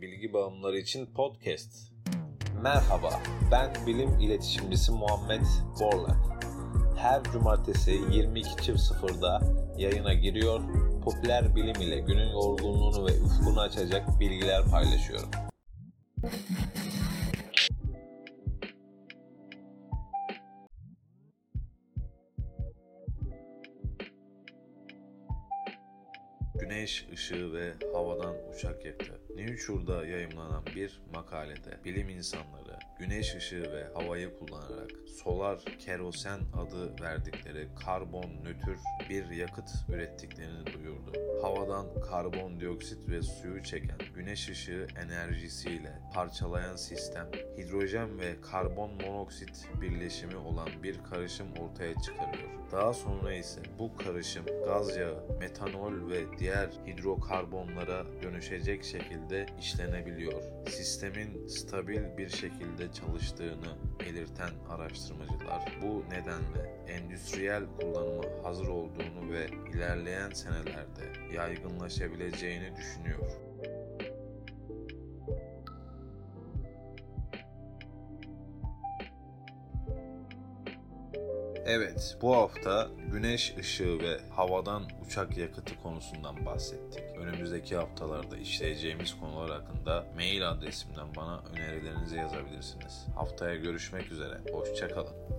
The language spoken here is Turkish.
Bilgi bağımlıları için podcast. Merhaba, ben bilim iletişimcisi Muhammed Borlak. Her cumartesi 22.00'da yayına giriyor, popüler bilim ile günün yorgunluğunu ve ufkunu açacak bilgiler paylaşıyorum. Güneş ışığı ve havadan uçak yakıtı. Nature'da yayımlanan bir makalede bilim insanları güneş ışığı ve havayı kullanarak solar kerosen adı verdikleri karbon nötr bir yakıt ürettiklerini duyurdu. Havadan karbondioksit ve suyu çeken güneş ışığı enerjisiyle parçalayan sistem hidrojen ve karbon monoksit birleşimi olan bir karışım ortaya çıkarıyor. Daha sonra ise bu karışım gaz yağı, metanol ve diğer hidrokarbonlara dönüşecek şekilde işlenebiliyor. Sistemin stabil bir şekilde çalıştığını belirten araştırmacılar bu nedenle endüstriyel kullanıma hazır olduğunu ve ilerleyen senelerde yaygınlaşabileceğini düşünüyor. Evet, bu hafta güneş ışığı ve havadan uçak yakıtı konusundan bahsettik. Önümüzdeki haftalarda işleyeceğimiz konular hakkında mail adresimden bana önerilerinizi yazabilirsiniz. Haftaya görüşmek üzere, hoşçakalın.